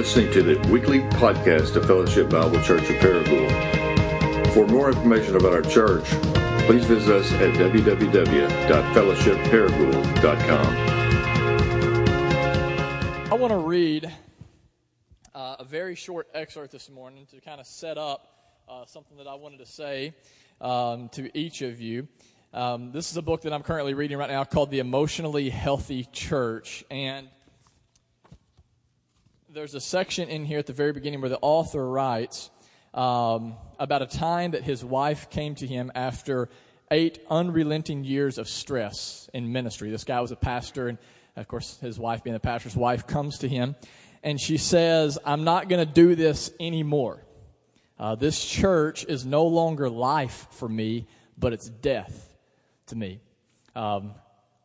listening to the weekly podcast of Fellowship Bible Church of Paragould. For more information about our church, please visit us at www.fellowshipparagould.com. I want to read uh, a very short excerpt this morning to kind of set up uh, something that I wanted to say um, to each of you. Um, this is a book that I'm currently reading right now called The Emotionally Healthy Church. And there's a section in here at the very beginning where the author writes um, about a time that his wife came to him after eight unrelenting years of stress in ministry. This guy was a pastor, and of course, his wife, being a pastor's wife, comes to him and she says, I'm not going to do this anymore. Uh, this church is no longer life for me, but it's death to me. Um,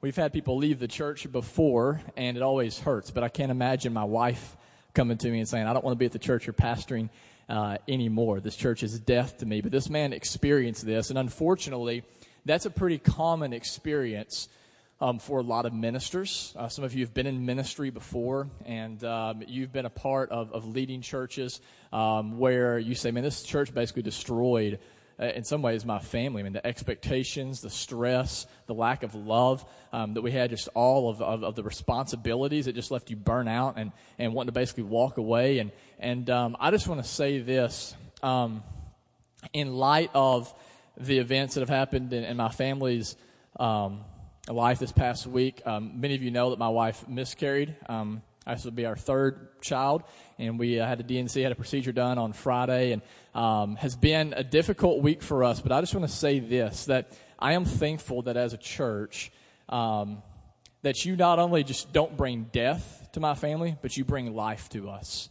we've had people leave the church before, and it always hurts, but I can't imagine my wife coming to me and saying, I don't want to be at the church you're pastoring uh, anymore. This church is death to me. But this man experienced this, and unfortunately, that's a pretty common experience um, for a lot of ministers. Uh, some of you have been in ministry before, and um, you've been a part of, of leading churches um, where you say, man, this church basically destroyed uh, in some ways my family. I mean, the expectations, the stress, the lack of love um, that we had, just all of, of, of, the responsibilities that just left you burn out and, and wanting to basically walk away. And, and um, I just want to say this um, in light of the events that have happened in, in my family's um, life this past week. Um, many of you know that my wife miscarried. This will be our third child, and we uh, had a D&C, had a procedure done on Friday, and um, has been a difficult week for us. But I just want to say this: that I am thankful that as a church, um, that you not only just don't bring death to my family, but you bring life to us,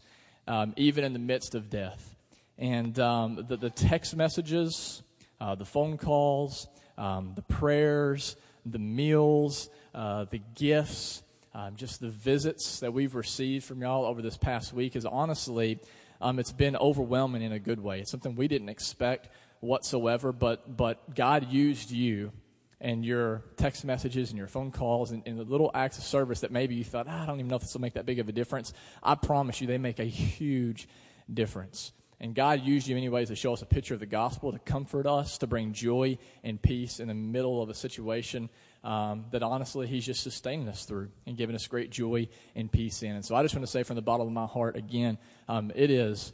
um, even in the midst of death. And um, the, the, text messages, uh, the phone calls, um, the prayers, the meals, uh, the gifts um, just the visits that we've received from y'all over this past week is honestly, um, it's been overwhelming in a good way. It's something we didn't expect whatsoever, but, but God used you and your text messages and your phone calls and, and, the little acts of service that maybe you thought, ah, I don't even know if this will make that big of a difference. I promise you, they make a huge difference. And God used you anyways to show us a picture of the gospel, to comfort us, to bring joy and peace in the middle of a situation um, that honestly He's just sustaining us through and giving us great joy and peace in. And so I just want to say from the bottom of my heart again, um, it is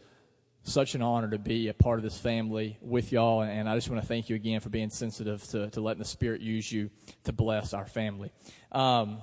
such an honor to be a part of this family with y'all. And I just want to thank you again for being sensitive to, to letting the Spirit use you to bless our family. Um,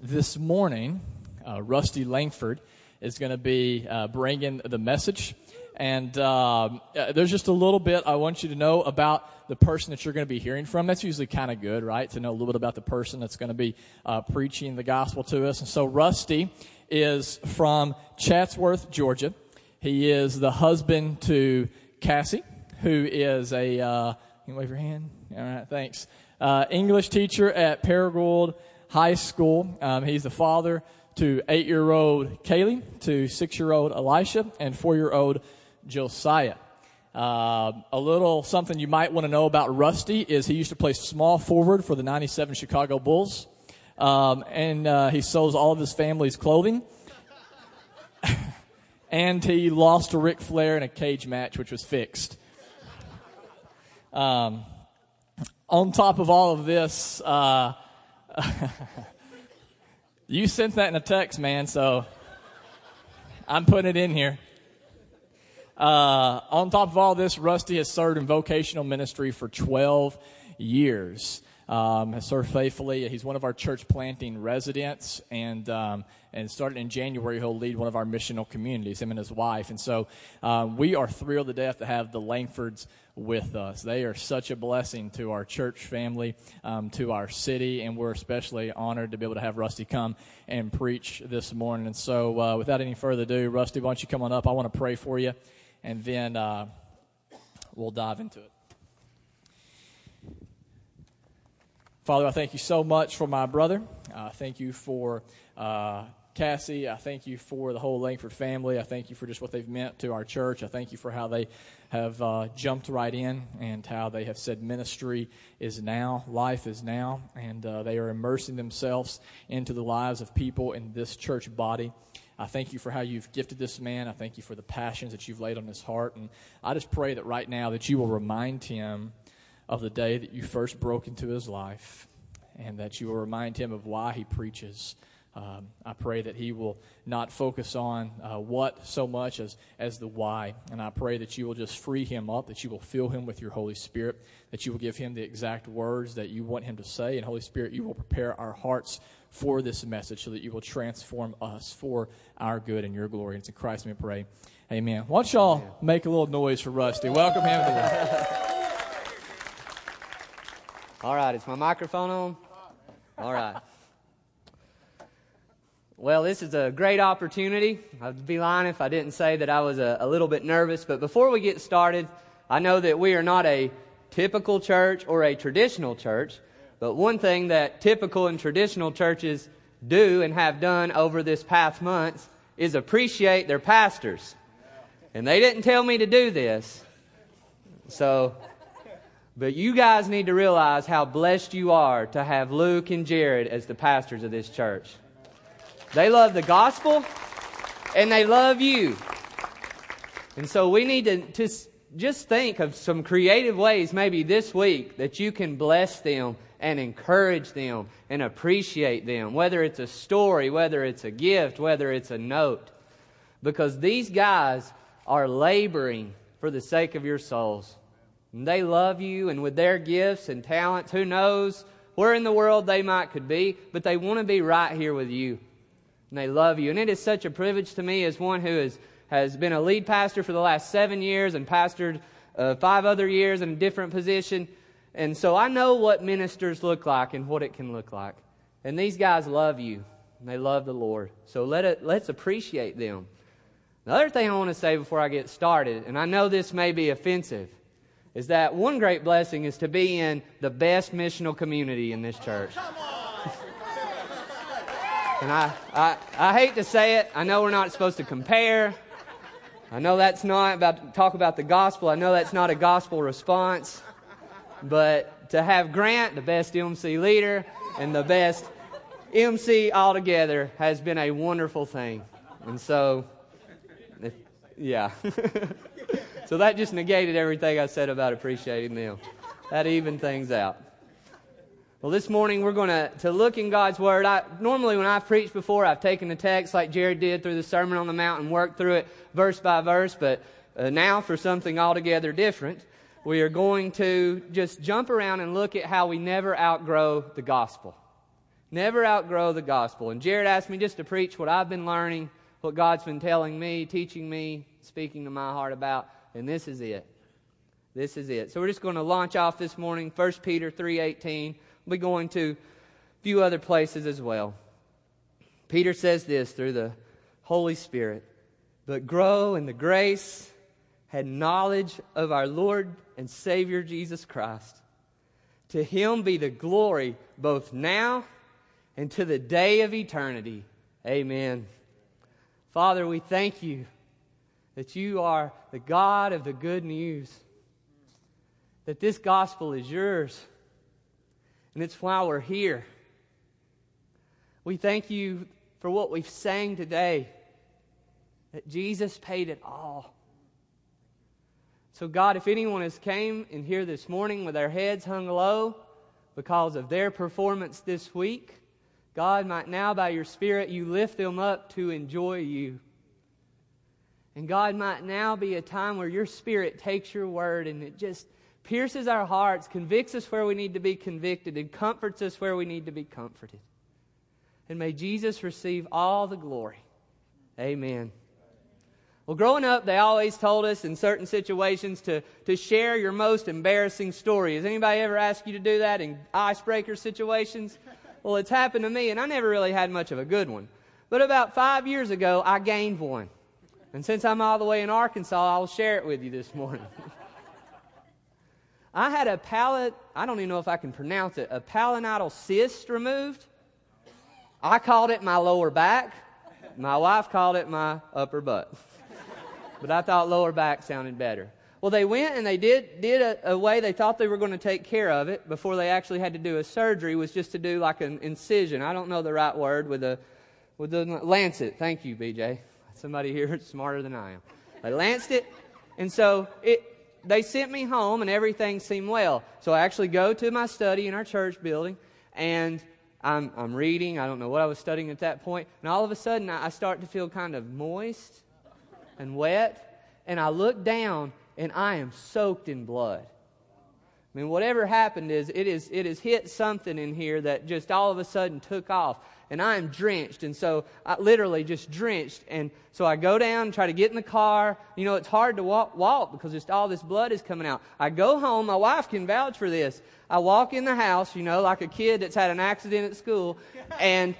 this morning, uh, Rusty Langford is going to be uh, bringing the message. And um, uh, there's just a little bit I want you to know about the person that you're going to be hearing from. That's usually kind of good, right? To know a little bit about the person that's going to be uh, preaching the gospel to us. And so Rusty is from Chatsworth, Georgia. He is the husband to Cassie, who is a, uh, you wave your hand? All right, thanks. Uh, English teacher at Paragould High School. Um, he's the father to eight year old Kaylee, to six year old Elisha, and four year old Josiah. Uh, a little something you might want to know about Rusty is he used to play small forward for the 97 Chicago Bulls. Um, and uh, he sews all of his family's clothing. and he lost to Ric Flair in a cage match, which was fixed. Um, on top of all of this, uh, you sent that in a text, man, so I'm putting it in here. Uh, on top of all this, Rusty has served in vocational ministry for 12 years. Um, has served faithfully. He's one of our church planting residents, and um, and starting in January, he'll lead one of our missional communities. Him and his wife, and so um, we are thrilled to death to have the Langfords with us. They are such a blessing to our church family, um, to our city, and we're especially honored to be able to have Rusty come and preach this morning. And so, uh, without any further ado, Rusty, why don't you come on up? I want to pray for you and then uh, we'll dive into it. Father, I thank you so much for my brother. Uh, thank you for uh, Cassie. I thank you for the whole Langford family. I thank you for just what they've meant to our church. I thank you for how they have uh, jumped right in and how they have said ministry is now, life is now, and uh, they are immersing themselves into the lives of people in this church body. I thank you for how you've gifted this man. I thank you for the passions that you've laid on his heart. And I just pray that right now that you will remind him of the day that you first broke into his life and that you will remind him of why he preaches. Um, I pray that he will not focus on uh, what so much as, as the why. And I pray that you will just free him up, that you will fill him with your Holy Spirit, that you will give him the exact words that you want him to say. And Holy Spirit, you will prepare our hearts for this message so that you will transform us for our good and your glory. And it's in Christ we pray. Amen. Why don't y'all make a little noise for Rusty? Welcome him to the. All right, is my microphone on? All right. Well, this is a great opportunity. I'd be lying if I didn't say that I was a, a, little bit nervous. But before we get started, I know that we are not a typical church or a traditional church. But one thing that typical and traditional churches do and have done over this past month is appreciate their pastors. And they didn't tell me to do this. So, but you guys need to realize how blessed you are to have Luke and Jared as the pastors of this church. They love the gospel and they love you. And so we need to, to just think of some creative ways maybe this week that you can bless them and encourage them and appreciate them, whether it's a story, whether it's a gift, whether it's a note. Because these guys are laboring for the sake of your souls. And they love you, and with their gifts and talents, who knows where in the world they might could be, but they want to be right here with you. And they love you. And it is such a privilege to me as one who is, has been a lead pastor for the last seven years and pastored uh, five other years in a different position and so I know what ministers look like and what it can look like. And these guys love you, and they love the Lord. So let it, let's appreciate them. The other thing I want to say before I get started, and I know this may be offensive, is that one great blessing is to be in the best missional community in this church. and I, I, I hate to say it. I know we're not supposed to compare. I know that's not about talk about the gospel. I know that's not a gospel response. But to have Grant, the best MC leader, and the best MC altogether has been a wonderful thing. And so, if, yeah. so that just negated everything I said about appreciating them. That evened things out. Well, this morning we're going to, to look in God's Word. I, normally, when I've preached before, I've taken the text like Jared did through the Sermon on the Mount and worked through it verse by verse. But uh, now, for something altogether different, we are going to just jump around and look at how we never outgrow the gospel. Never outgrow the gospel. And Jared asked me just to preach what I've been learning, what God's been telling me, teaching me, speaking to my heart about, and this is it. This is it. So we're just going to launch off this morning, 1 Peter 3:18. We'll be going to a few other places as well. Peter says this through the Holy Spirit, but grow in the grace and knowledge of our Lord and Savior Jesus Christ. To him be the glory both now and to the day of eternity. Amen. Father, we thank you that you are the God of the good news, that this gospel is yours, and it's why we're here. We thank you for what we've sang today, that Jesus paid it all. So, God, if anyone has came in here this morning with their heads hung low because of their performance this week, God, might now by your Spirit you lift them up to enjoy you. And God, might now be a time where your Spirit takes your word and it just pierces our hearts, convicts us where we need to be convicted, and comforts us where we need to be comforted. And may Jesus receive all the glory. Amen. Well, growing up, they always told us in certain situations to, to share your most embarrassing story. Has anybody ever asked you to do that in icebreaker situations? Well, it's happened to me, and I never really had much of a good one. But about five years ago, I gained one. And since I'm all the way in Arkansas, I'll share it with you this morning. I had a palate, I don't even know if I can pronounce it, a palatal cyst removed. I called it my lower back. My wife called it my upper butt but I thought lower back sounded better. Well, they went and they did, did a, a way they thought they were going to take care of it before they actually had to do a surgery, was just to do like an incision. I don't know the right word with a, with the Lancet. Thank you, BJ. Somebody here smarter than I am. They lanced it, and so it. They sent me home, and everything seemed well. So I actually go to my study in our church building, and I'm, I'm reading. I don't know what I was studying at that point, and all of a sudden I start to feel kind of moist and wet, and I look down, and I am soaked in blood. I mean, whatever happened is it is it has hit something in here that just all of a sudden took off and I am drenched. And so I literally just drenched. And so I go down, and try to get in the car. You know, it's hard to walk, walk because just all this blood is coming out. I go home. My wife can vouch for this. I walk in the house, you know, like a kid that's had an accident at school. And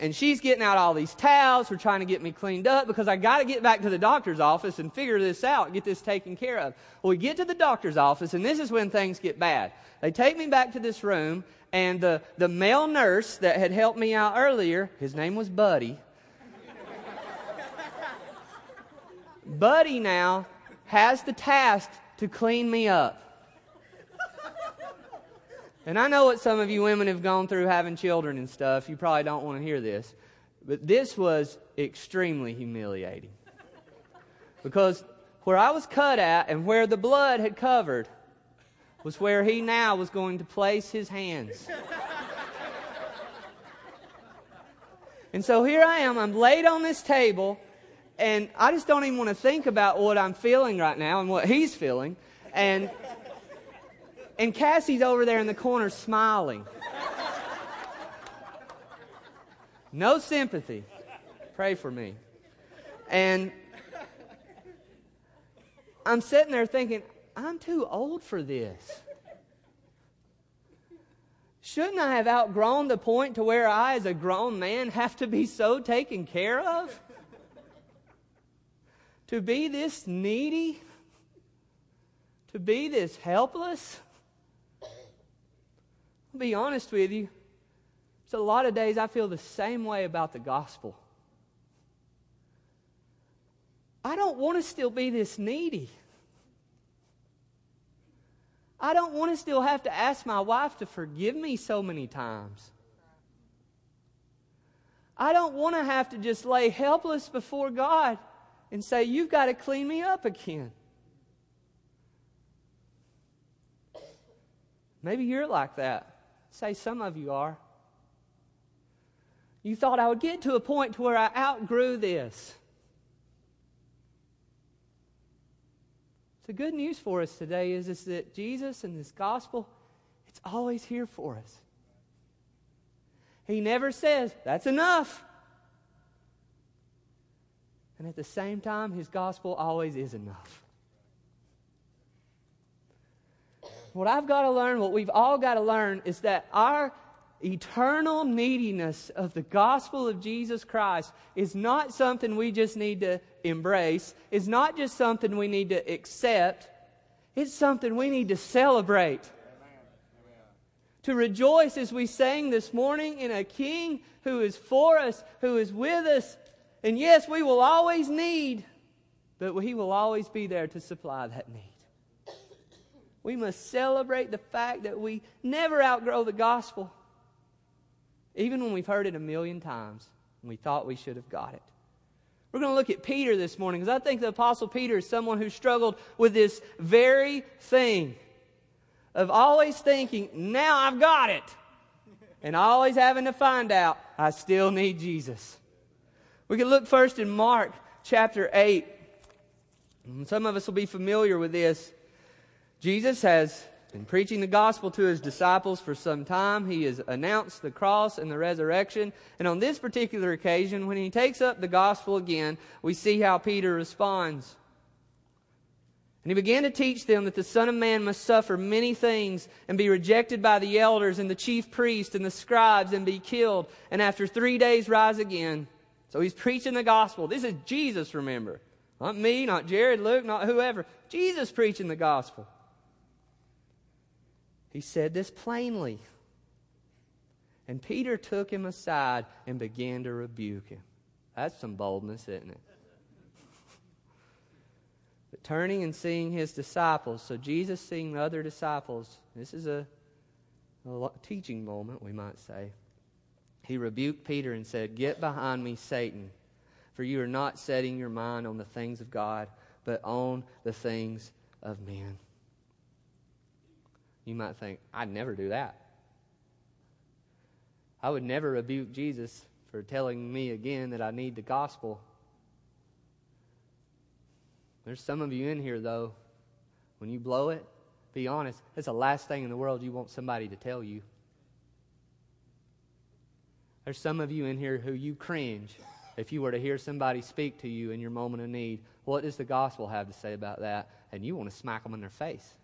and she's getting out all these towels. We're trying to get me cleaned up because I got to get back to the doctor's office and figure this out, get this taken care of. Well, we get to the doctor's office, and this is when things get bad. They take me back to this room, and the, the male nurse that had helped me out earlier, his name was Buddy. Buddy now has the task to clean me up. And I know what some of you women have gone through having children and stuff. You probably don't want to hear this. But this was extremely humiliating. Because where I was cut at and where the blood had covered was where he now was going to place his hands. and so here I am, I'm laid on this table, and I just don't even want to think about what I'm feeling right now and what he's feeling. And and Cassie's over there in the corner smiling. No sympathy. Pray for me. And I'm sitting there thinking, I'm too old for this. Shouldn't I have outgrown the point to where I, as a grown man, have to be so taken care of? To be this needy? To be this helpless? I'll be honest with you. So a lot of days I feel the same way about the gospel. I don't want to still be this needy. I don't want to still have to ask my wife to forgive me so many times. I don't want to have to just lay helpless before God and say, You've got to clean me up again. Maybe you're like that. Say, some of you are. You thought I would get to a point to where I outgrew this. The good news for us today is, is that Jesus and this gospel, it's always here for us. He never says, that's enough. And at the same time, his gospel always is enough. What I've got to learn, what we've all got to learn, is that our eternal neediness of the gospel of Jesus Christ is not something we just need to embrace, it's not just something we need to accept, it's something we need to celebrate. To rejoice as we sang this morning in a King who is for us, who is with us. And yes, we will always need, but He will always be there to supply that need. We must celebrate the fact that we never outgrow the gospel, even when we've heard it a million times and we thought we should have got it. We're going to look at Peter this morning because I think the Apostle Peter is someone who struggled with this very thing of always thinking, now I've got it. And always having to find out, I still need Jesus. We can look first in Mark chapter 8. Some of us will be familiar with this. Jesus has been preaching the gospel to his disciples for some time. He has announced the cross and the resurrection. And on this particular occasion, when he takes up the gospel again, we see how Peter responds. And he began to teach them that the Son of Man must suffer many things and be rejected by the elders and the chief priests and the scribes and be killed, and after three days rise again. So he's preaching the gospel. This is Jesus, remember. Not me, not Jared, Luke, not whoever. Jesus preaching the gospel. He said this plainly. And Peter took him aside and began to rebuke him. That's some boldness, isn't it? but turning and seeing his disciples, so Jesus seeing the other disciples, this is a, a teaching moment, we might say. he rebuked Peter and said, Get behind me, Satan, for you are not setting your mind on the things of God, but on the things of men. You might think, I'd never do that. I would never rebuke Jesus for telling me again that I need the gospel. There's some of you in here, though, when you blow it, be honest, that's the last thing in the world you want somebody to tell you. There's some of you in here who you cringe if you were to hear somebody speak to you in your moment of need. What does the gospel have to say about that? And you want to smack them in their face.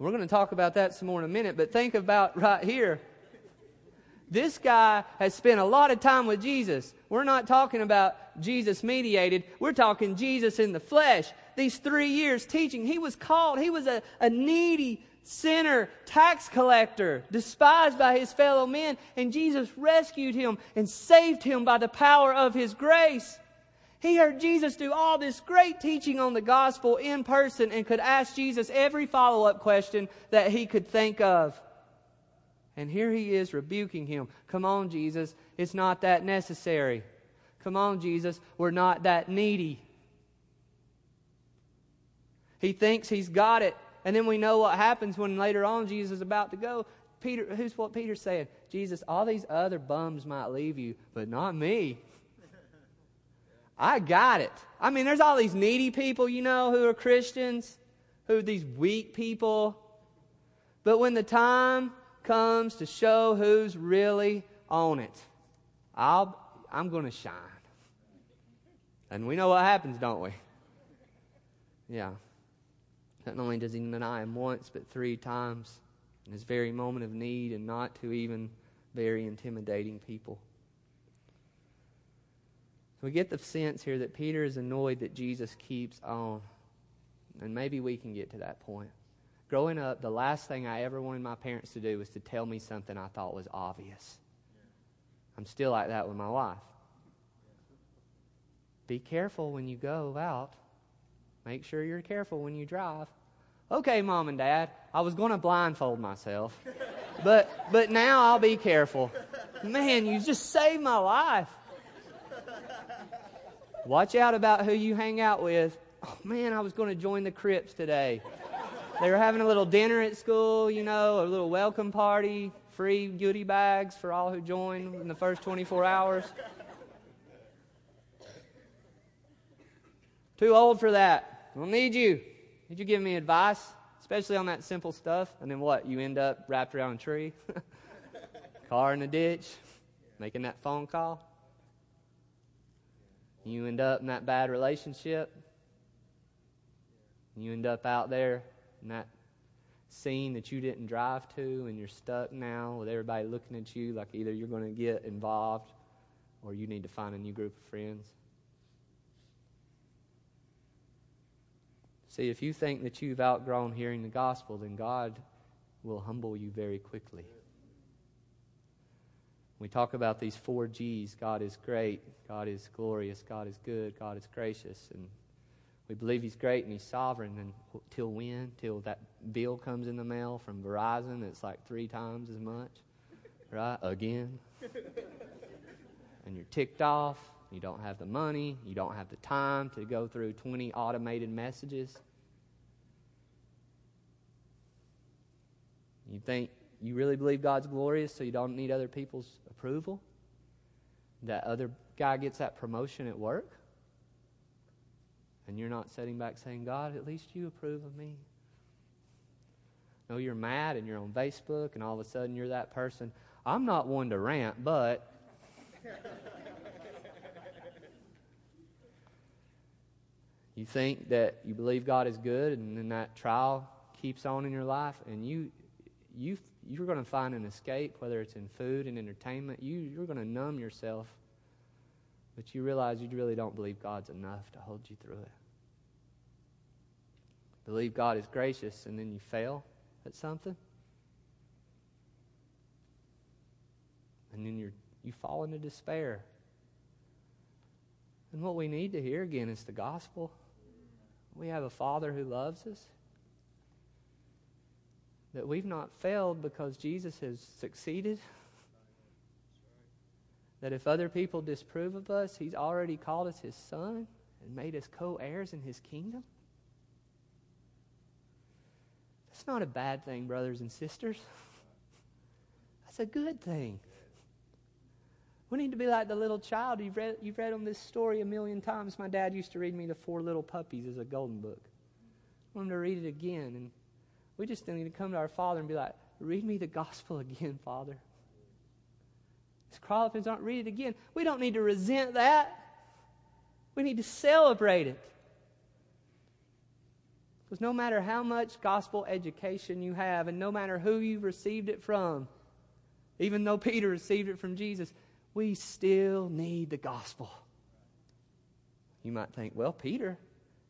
We're going to talk about that some more in a minute, but think about right here. This guy has spent a lot of time with Jesus. We're not talking about Jesus mediated, we're talking Jesus in the flesh. These three years teaching, he was called, he was a, a needy sinner, tax collector, despised by his fellow men, and Jesus rescued him and saved him by the power of his grace. He heard Jesus do all this great teaching on the gospel in person and could ask Jesus every follow up question that he could think of. And here he is rebuking him. Come on, Jesus, it's not that necessary. Come on, Jesus, we're not that needy. He thinks he's got it. And then we know what happens when later on Jesus is about to go. Peter, who's what Peter's saying? Jesus, all these other bums might leave you, but not me. I got it. I mean, there's all these needy people, you know, who are Christians, who are these weak people. But when the time comes to show who's really on it, I'll, I'm going to shine. And we know what happens, don't we? Yeah. Not only does he deny him once, but three times in his very moment of need, and not to even very intimidating people. We get the sense here that Peter is annoyed that Jesus keeps on. And maybe we can get to that point. Growing up, the last thing I ever wanted my parents to do was to tell me something I thought was obvious. I'm still like that with my wife. Be careful when you go out. Make sure you're careful when you drive. Okay, mom and dad, I was going to blindfold myself. But but now I'll be careful. Man, you just saved my life. Watch out about who you hang out with. Oh man, I was going to join the Crips today. They were having a little dinner at school, you know, a little welcome party, free goodie bags for all who join in the first 24 hours. Too old for that. I don't need you. Did you give me advice? Especially on that simple stuff. And then what? You end up wrapped around a tree, car in a ditch, making that phone call. You end up in that bad relationship. You end up out there in that scene that you didn't drive to, and you're stuck now with everybody looking at you like either you're going to get involved or you need to find a new group of friends. See, if you think that you've outgrown hearing the gospel, then God will humble you very quickly. We talk about these four G's God is great, God is glorious, God is good, God is gracious. And we believe He's great and He's sovereign. And till when? Till that bill comes in the mail from Verizon It's like three times as much, right? Again. and you're ticked off you don't have the money. You don't have the time to go through 20 automated messages. You think you really believe God's glorious so you don't need other people's approval? That other guy gets that promotion at work? And you're not sitting back saying, God, at least you approve of me. No, you're mad and you're on Facebook and all of a sudden you're that person. I'm not one to rant, but. You think that you believe God is good, and then that trial keeps on in your life, and you, you, you're going to find an escape, whether it's in food and entertainment. You, you're going to numb yourself, but you realize you really don't believe God's enough to hold you through it. Believe God is gracious, and then you fail at something, and then you you fall into despair. And what we need to hear again is the gospel. We have a Father who loves us. That we've not failed because Jesus has succeeded. that if other people disprove of us, He's already called us His Son and made us co heirs in His kingdom? That's not a bad thing, brothers and sisters. That's a good thing. We need to be like the little child. You've read, you've read on this story a million times. My dad used to read me The Four Little Puppies as a golden book. I want him to read it again. And we just need to come to our Father and be like, read me the gospel again, Father. These Crowlifans aren't read it again. We don't need to resent that. We need to celebrate it. Because no matter how much gospel education you have, and no matter who you've received it from, even though Peter received it from Jesus, we still need the gospel. You might think, well, Peter,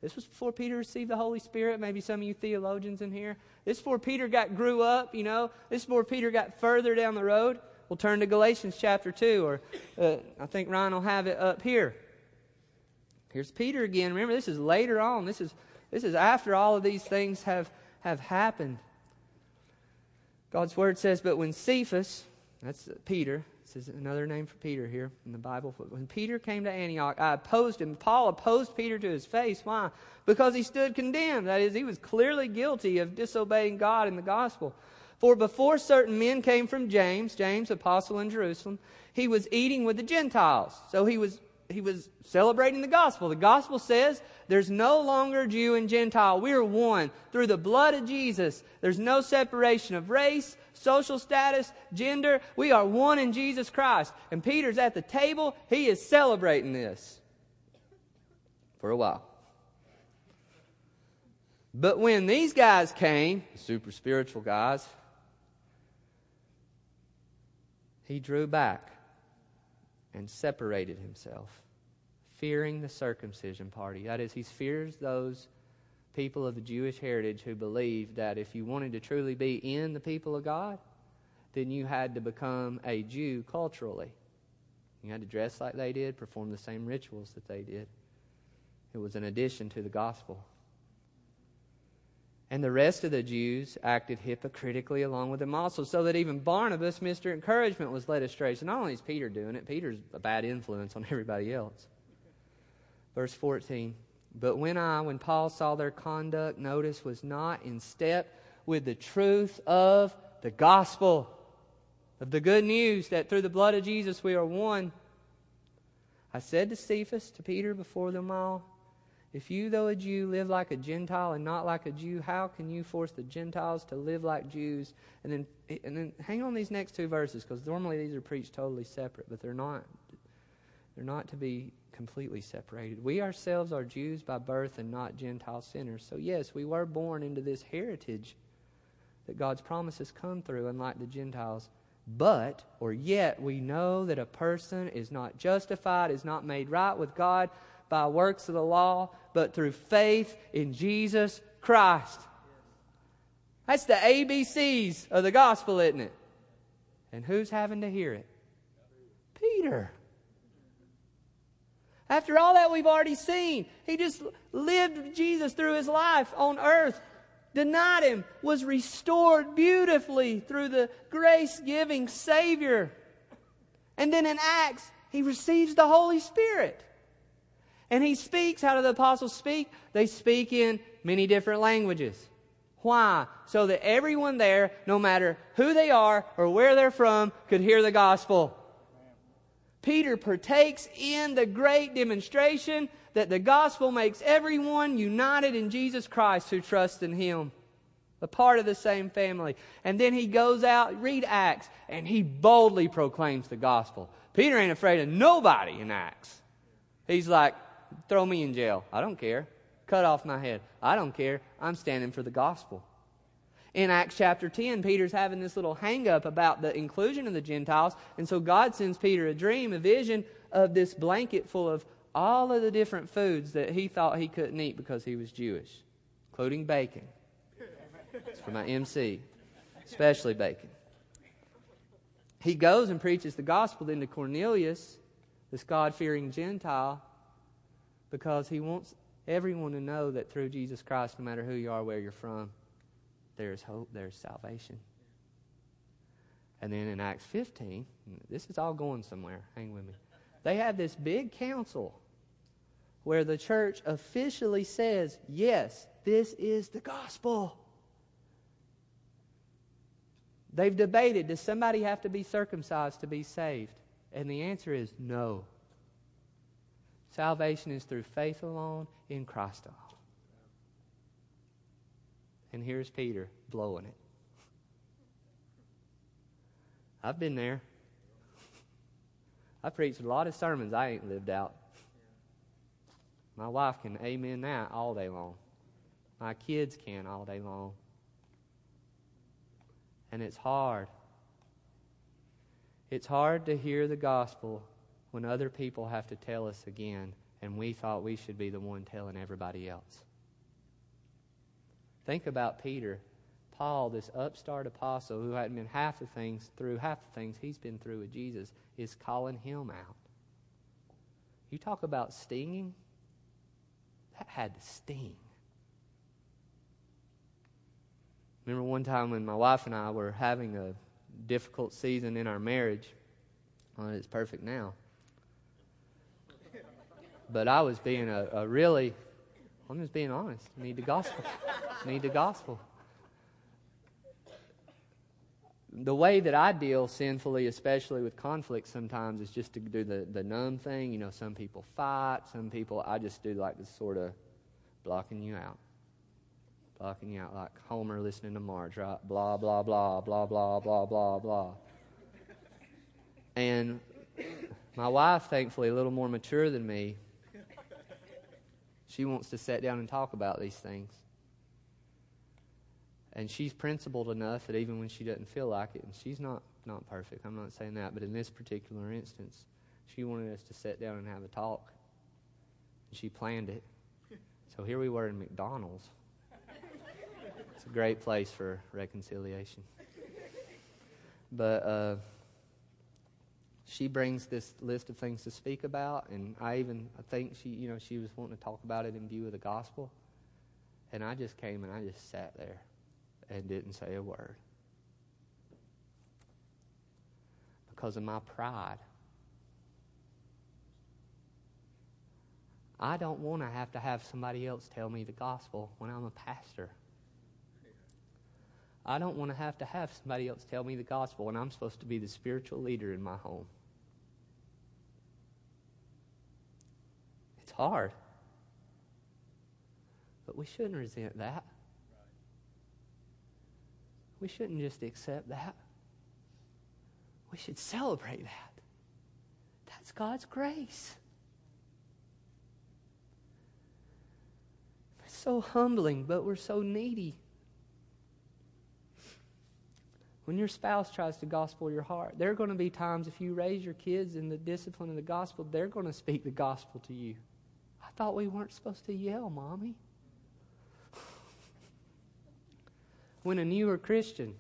this was before Peter received the Holy Spirit. Maybe some of you theologians in here. This before Peter got grew up, you know. This before Peter got further down the road. We'll turn to Galatians chapter 2, or uh, I think Ryan will have it up here. Here's Peter again. Remember, this is later on. This is, this is after all of these things have, have happened. God's word says, But when Cephas, that's Peter, this is another name for Peter here in the Bible. When Peter came to Antioch, I opposed him. Paul opposed Peter to his face. Why? Because he stood condemned. That is, he was clearly guilty of disobeying God in the gospel. For before certain men came from James, James, apostle in Jerusalem, he was eating with the Gentiles. So he was he was celebrating the gospel. The gospel says there's no longer Jew and Gentile. We are one through the blood of Jesus. There's no separation of race, social status, gender. We are one in Jesus Christ. And Peter's at the table. He is celebrating this for a while. But when these guys came, super spiritual guys, he drew back and separated himself, fearing the circumcision party. That is, he fears those people of the Jewish heritage who believed that if you wanted to truly be in the people of God, then you had to become a Jew culturally. You had to dress like they did, perform the same rituals that they did. It was an addition to the gospel. And the rest of the Jews acted hypocritically along with them also, so that even Barnabas, Mr. Encouragement, was led astray. So not only is Peter doing it, Peter's a bad influence on everybody else. Verse 14. But when I, when Paul saw their conduct, notice, was not in step with the truth of the gospel, of the good news that through the blood of Jesus we are one, I said to Cephas, to Peter before them all, if you, though a Jew, live like a Gentile and not like a Jew, how can you force the Gentiles to live like Jews? And then, and then hang on these next two verses because normally these are preached totally separate, but they're not. They're not to be completely separated. We ourselves are Jews by birth and not Gentile sinners. So, yes, we were born into this heritage that God's promises come through, unlike the Gentiles. But, or yet, we know that a person is not justified, is not made right with God by works of the law, but through faith in Jesus Christ. That's the ABCs of the gospel, isn't it? And who's having to hear it? Peter. After all that we've already seen, he just lived Jesus through his life on earth, denied him, was restored beautifully through the grace giving Savior. And then in Acts, he receives the Holy Spirit. And he speaks. How do the apostles speak? They speak in many different languages. Why? So that everyone there, no matter who they are or where they're from, could hear the gospel. Peter partakes in the great demonstration that the gospel makes everyone united in Jesus Christ who trusts in him. A part of the same family. And then he goes out, read Acts, and he boldly proclaims the gospel. Peter ain't afraid of nobody in Acts. He's like, Throw me in jail. I don't care. Cut off my head. I don't care. I'm standing for the gospel. In Acts chapter 10, Peter's having this little hang up about the inclusion of the Gentiles. And so God sends Peter a dream, a vision of this blanket full of all of the different foods that he thought he couldn't eat because he was Jewish, including bacon. It's for my MC, especially bacon. He goes and preaches the gospel then to Cornelius, this God fearing Gentile, because he wants everyone to know that through Jesus Christ, no matter who you are, where you're from, there is hope, there is salvation. And then in Acts 15, this is all going somewhere. Hang with me. They have this big council where the church officially says, yes, this is the gospel. They've debated does somebody have to be circumcised to be saved? And the answer is no. Salvation is through faith alone in Christ alone. And here's Peter blowing it. I've been there. I preached a lot of sermons I ain't lived out. My wife can amen that all day long. My kids can all day long. And it's hard. It's hard to hear the gospel when other people have to tell us again, and we thought we should be the one telling everybody else. Think about Peter. Paul, this upstart apostle who hadn't been half the things through half the things he's been through with Jesus, is calling him out. You talk about stinging? That had to sting. Remember one time when my wife and I were having a difficult season in our marriage? Well, it's perfect now. But I was being a, a really, I'm just being honest. Need the gospel. Need the gospel. The way that I deal sinfully, especially with conflict sometimes, is just to do the, the numb thing. You know, some people fight, some people, I just do like this sort of blocking you out blocking you out like Homer listening to Marge, right? Blah, blah, blah, blah, blah, blah, blah, blah. And my wife, thankfully, a little more mature than me, she wants to sit down and talk about these things. And she's principled enough that even when she doesn't feel like it, and she's not, not perfect, I'm not saying that, but in this particular instance, she wanted us to sit down and have a talk. And she planned it. So here we were in McDonald's it's a great place for reconciliation. But uh, she brings this list of things to speak about, and I even I think she, you know, she was wanting to talk about it in view of the gospel. And I just came and I just sat there and didn't say a word because of my pride. I don't want to have to have somebody else tell me the gospel when I'm a pastor. I don't want to have to have somebody else tell me the gospel when I'm supposed to be the spiritual leader in my home. It's hard. But we shouldn't resent that. We shouldn't just accept that. We should celebrate that. That's God's grace. It's so humbling, but we're so needy. When your spouse tries to gospel your heart, there are going to be times if you raise your kids in the discipline of the gospel, they're going to speak the gospel to you. I thought we weren't supposed to yell, Mommy. when a newer Christian,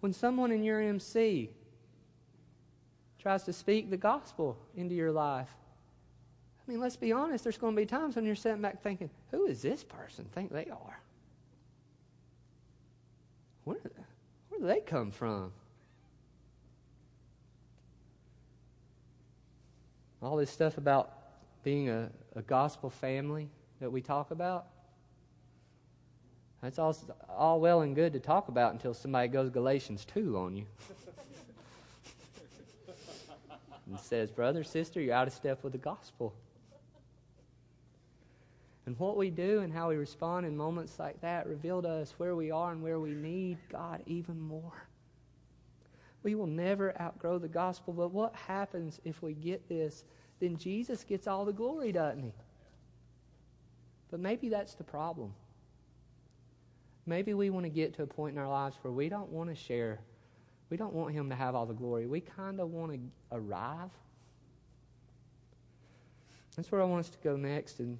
when someone in your MC tries to speak the gospel into your life, I mean, let's be honest, there's going to be times when you're sitting back thinking, who is this person think they are? Where, where do they come from? All this stuff about being a, a gospel family that we talk about. That's all, all well and good to talk about until somebody goes Galatians 2 on you. and says, Brother, sister, you're out of step with the gospel. And what we do and how we respond in moments like that reveal to us where we are and where we need God even more. We will never outgrow the gospel, but what happens if we get this? Then Jesus gets all the glory, doesn't he? But maybe that's the problem. Maybe we want to get to a point in our lives where we don't want to share. We don't want him to have all the glory. We kind of want to arrive. That's where I want us to go next. in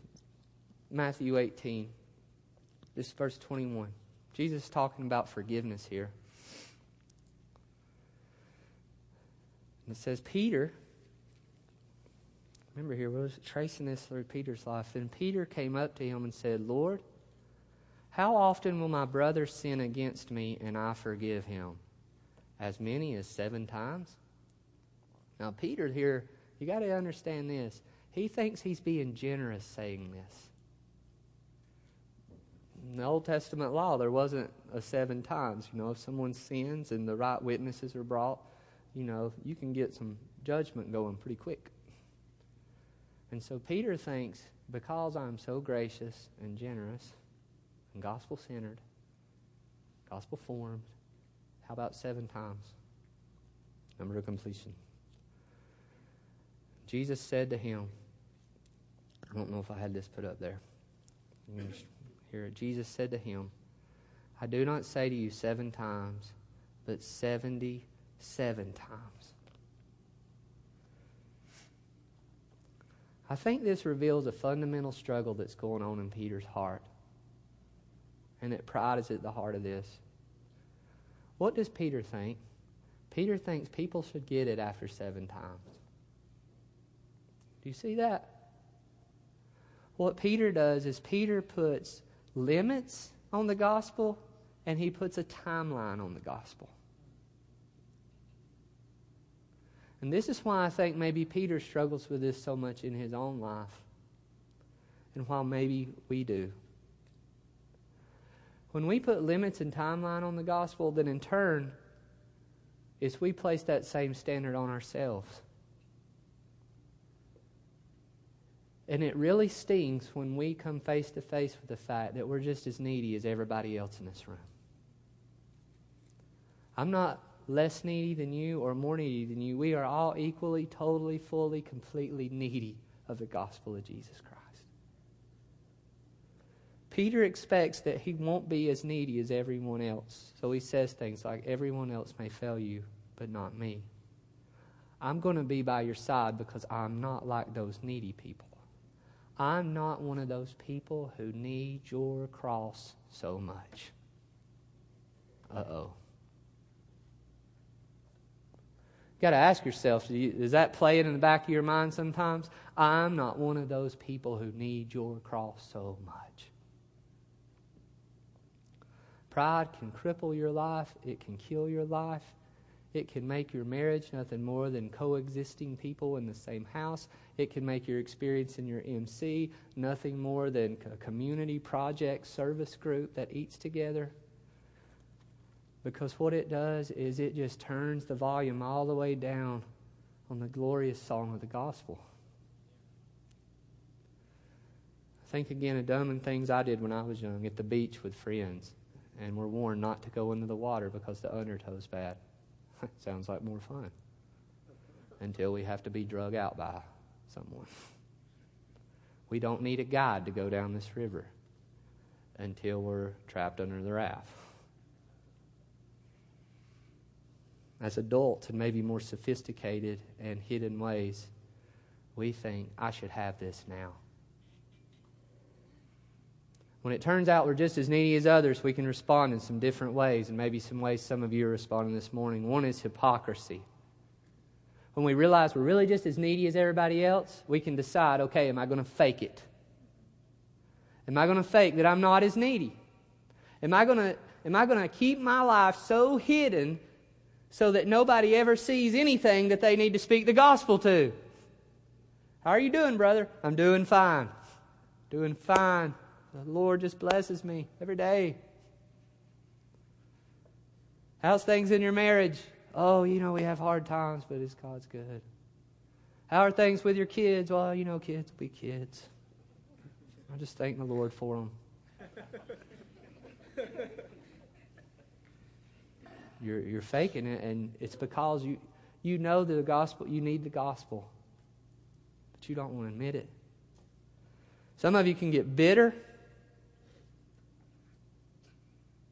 Matthew 18, this verse 21. Jesus is talking about forgiveness here. And it says, Peter, remember here, we're tracing this through Peter's life. Then Peter came up to him and said, Lord, how often will my brother sin against me and I forgive him? As many as seven times? Now, Peter here, you got to understand this. He thinks he's being generous saying this. In the Old Testament law, there wasn't a seven times. You know, if someone sins and the right witnesses are brought, you know, you can get some judgment going pretty quick. And so Peter thinks, because I'm so gracious and generous and gospel centered, gospel formed, how about seven times? Number of completion. Jesus said to him, I don't know if I had this put up there. Here, Jesus said to him, I do not say to you seven times, but seventy-seven times. I think this reveals a fundamental struggle that's going on in Peter's heart. And that pride is at the heart of this. What does Peter think? Peter thinks people should get it after seven times. Do you see that? What Peter does is Peter puts limits on the gospel and he puts a timeline on the gospel. And this is why I think maybe Peter struggles with this so much in his own life, and why maybe we do. When we put limits and timeline on the gospel, then in turn, is we place that same standard on ourselves. And it really stings when we come face to face with the fact that we're just as needy as everybody else in this room. I'm not less needy than you or more needy than you. We are all equally, totally, fully, completely needy of the gospel of Jesus Christ. Peter expects that he won't be as needy as everyone else. So he says things like, Everyone else may fail you, but not me. I'm going to be by your side because I'm not like those needy people. I'm not one of those people who need your cross so much. Uh oh. Got to ask yourself does that play it in the back of your mind sometimes? I'm not one of those people who need your cross so much. Pride can cripple your life, it can kill your life, it can make your marriage nothing more than coexisting people in the same house. It can make your experience in your MC nothing more than a community project service group that eats together. Because what it does is it just turns the volume all the way down on the glorious song of the gospel. Think again of dumb things I did when I was young at the beach with friends, and were warned not to go into the water because the undertow's bad. Sounds like more fun. Until we have to be drug out by someone. We don't need a guide to go down this river until we're trapped under the raft. As adults in maybe more sophisticated and hidden ways, we think, I should have this now. When it turns out we're just as needy as others, we can respond in some different ways, and maybe some ways some of you are responding this morning. One is hypocrisy. When we realize we're really just as needy as everybody else, we can decide okay, am I going to fake it? Am I going to fake that I'm not as needy? Am I going to, am I going to keep my life so hidden so that nobody ever sees anything that they need to speak the gospel to. How are you doing, brother? I'm doing fine. Doing fine. The Lord just blesses me every day. How's things in your marriage? Oh, you know, we have hard times, but it's God's good. How are things with your kids? Well, you know, kids will be kids. I just thank the Lord for them. You're, you're faking it, and it's because you, you know the gospel, you need the gospel, but you don't want to admit it. Some of you can get bitter.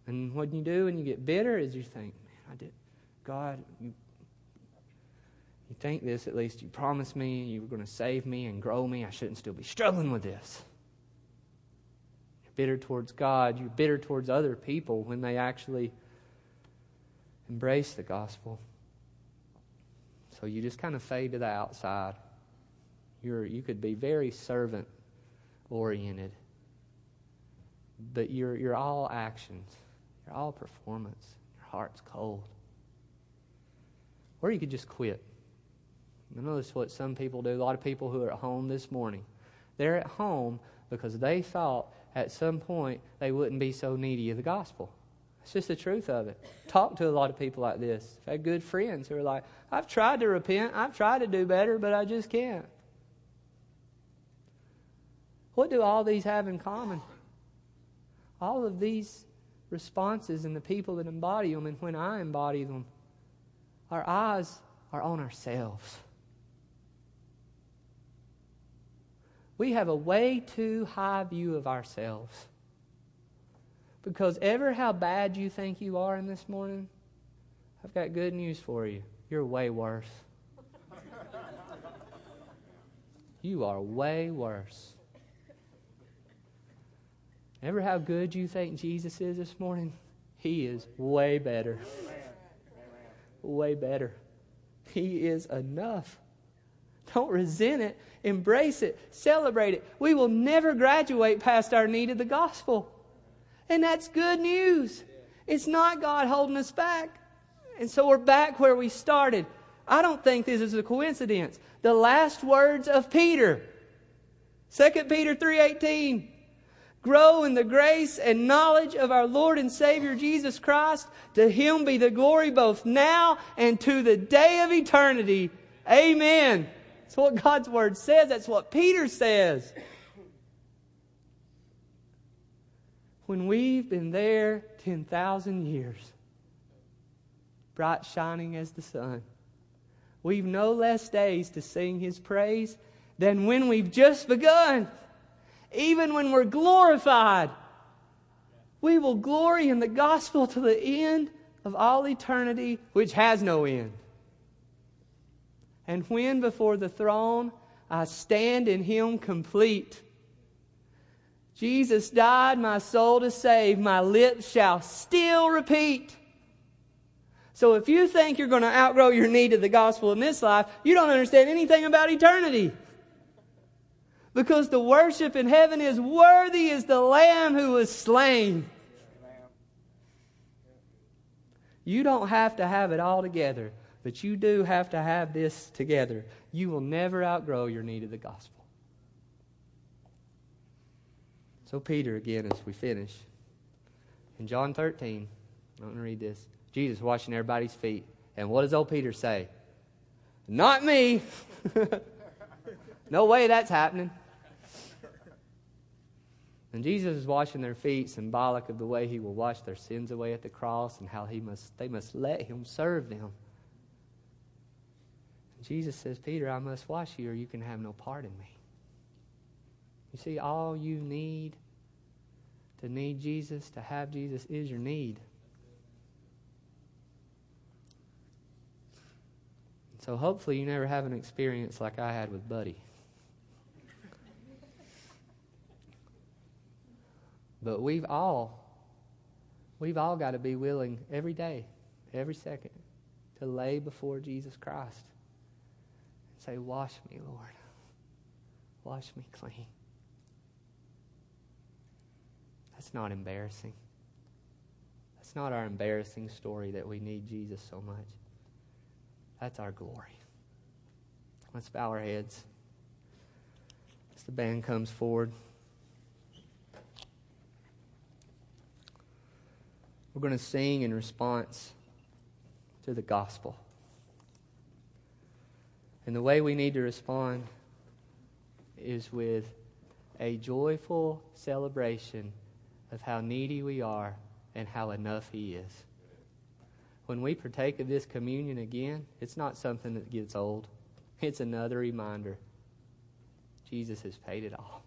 And what you do when you get bitter is you think, man, I did, God, you, you think this at least. You promised me you were going to save me and grow me. I shouldn't still be struggling with this. You're bitter towards God. You're bitter towards other people when they actually embrace the gospel. So you just kind of fade to the outside. You're, you could be very servant oriented, but you're, you're all actions, you're all performance. Your heart's cold. Or you could just quit. I know that's what some people do. A lot of people who are at home this morning, they're at home because they thought at some point they wouldn't be so needy of the gospel. It's just the truth of it. Talk to a lot of people like this. I've had good friends who are like, I've tried to repent, I've tried to do better, but I just can't. What do all these have in common? All of these responses and the people that embody them, and when I embody them, our eyes are on ourselves. We have a way too high view of ourselves. Because ever how bad you think you are in this morning, I've got good news for you. You're way worse. you are way worse. Ever how good you think Jesus is this morning? He is way better. Way better. He is enough. Don't resent it. Embrace it. Celebrate it. We will never graduate past our need of the gospel. And that's good news. It's not God holding us back. And so we're back where we started. I don't think this is a coincidence. The last words of Peter. 2 Peter 3:18 Grow in the grace and knowledge of our Lord and Savior Jesus Christ. To him be the glory both now and to the day of eternity. Amen. That's what God's word says. That's what Peter says. When we've been there 10,000 years, bright shining as the sun. We've no less days to sing His praise than when we've just begun. Even when we're glorified, we will glory in the gospel to the end of all eternity, which has no end. And when before the throne I stand in Him complete, Jesus died my soul to save, my lips shall still repeat. So if you think you're going to outgrow your need of the gospel in this life, you don't understand anything about eternity. Because the worship in heaven is worthy is the Lamb who was slain. You don't have to have it all together, but you do have to have this together. You will never outgrow your need of the gospel. So, Peter, again, as we finish, in John 13, I'm going to read this. Jesus washing everybody's feet. And what does old Peter say? Not me. no way that's happening. And Jesus is washing their feet, symbolic of the way he will wash their sins away at the cross and how he must, they must let him serve them. And Jesus says, Peter, I must wash you or you can have no part in me. You see, all you need to need Jesus, to have Jesus, is your need. So hopefully you never have an experience like I had with Buddy. But we've all we've all got to be willing every day, every second to lay before Jesus Christ and say, "Wash me, Lord. Wash me clean." That's not embarrassing. That's not our embarrassing story that we need Jesus so much. That's our glory. Let's bow our heads as the band comes forward. We're going to sing in response to the gospel. And the way we need to respond is with a joyful celebration of how needy we are and how enough He is. When we partake of this communion again, it's not something that gets old, it's another reminder Jesus has paid it all.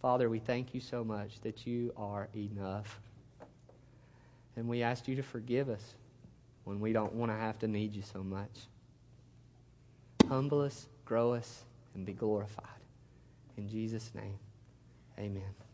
Father, we thank you so much that you are enough. And we ask you to forgive us when we don't want to have to need you so much. Humble us, grow us, and be glorified. In Jesus' name, amen.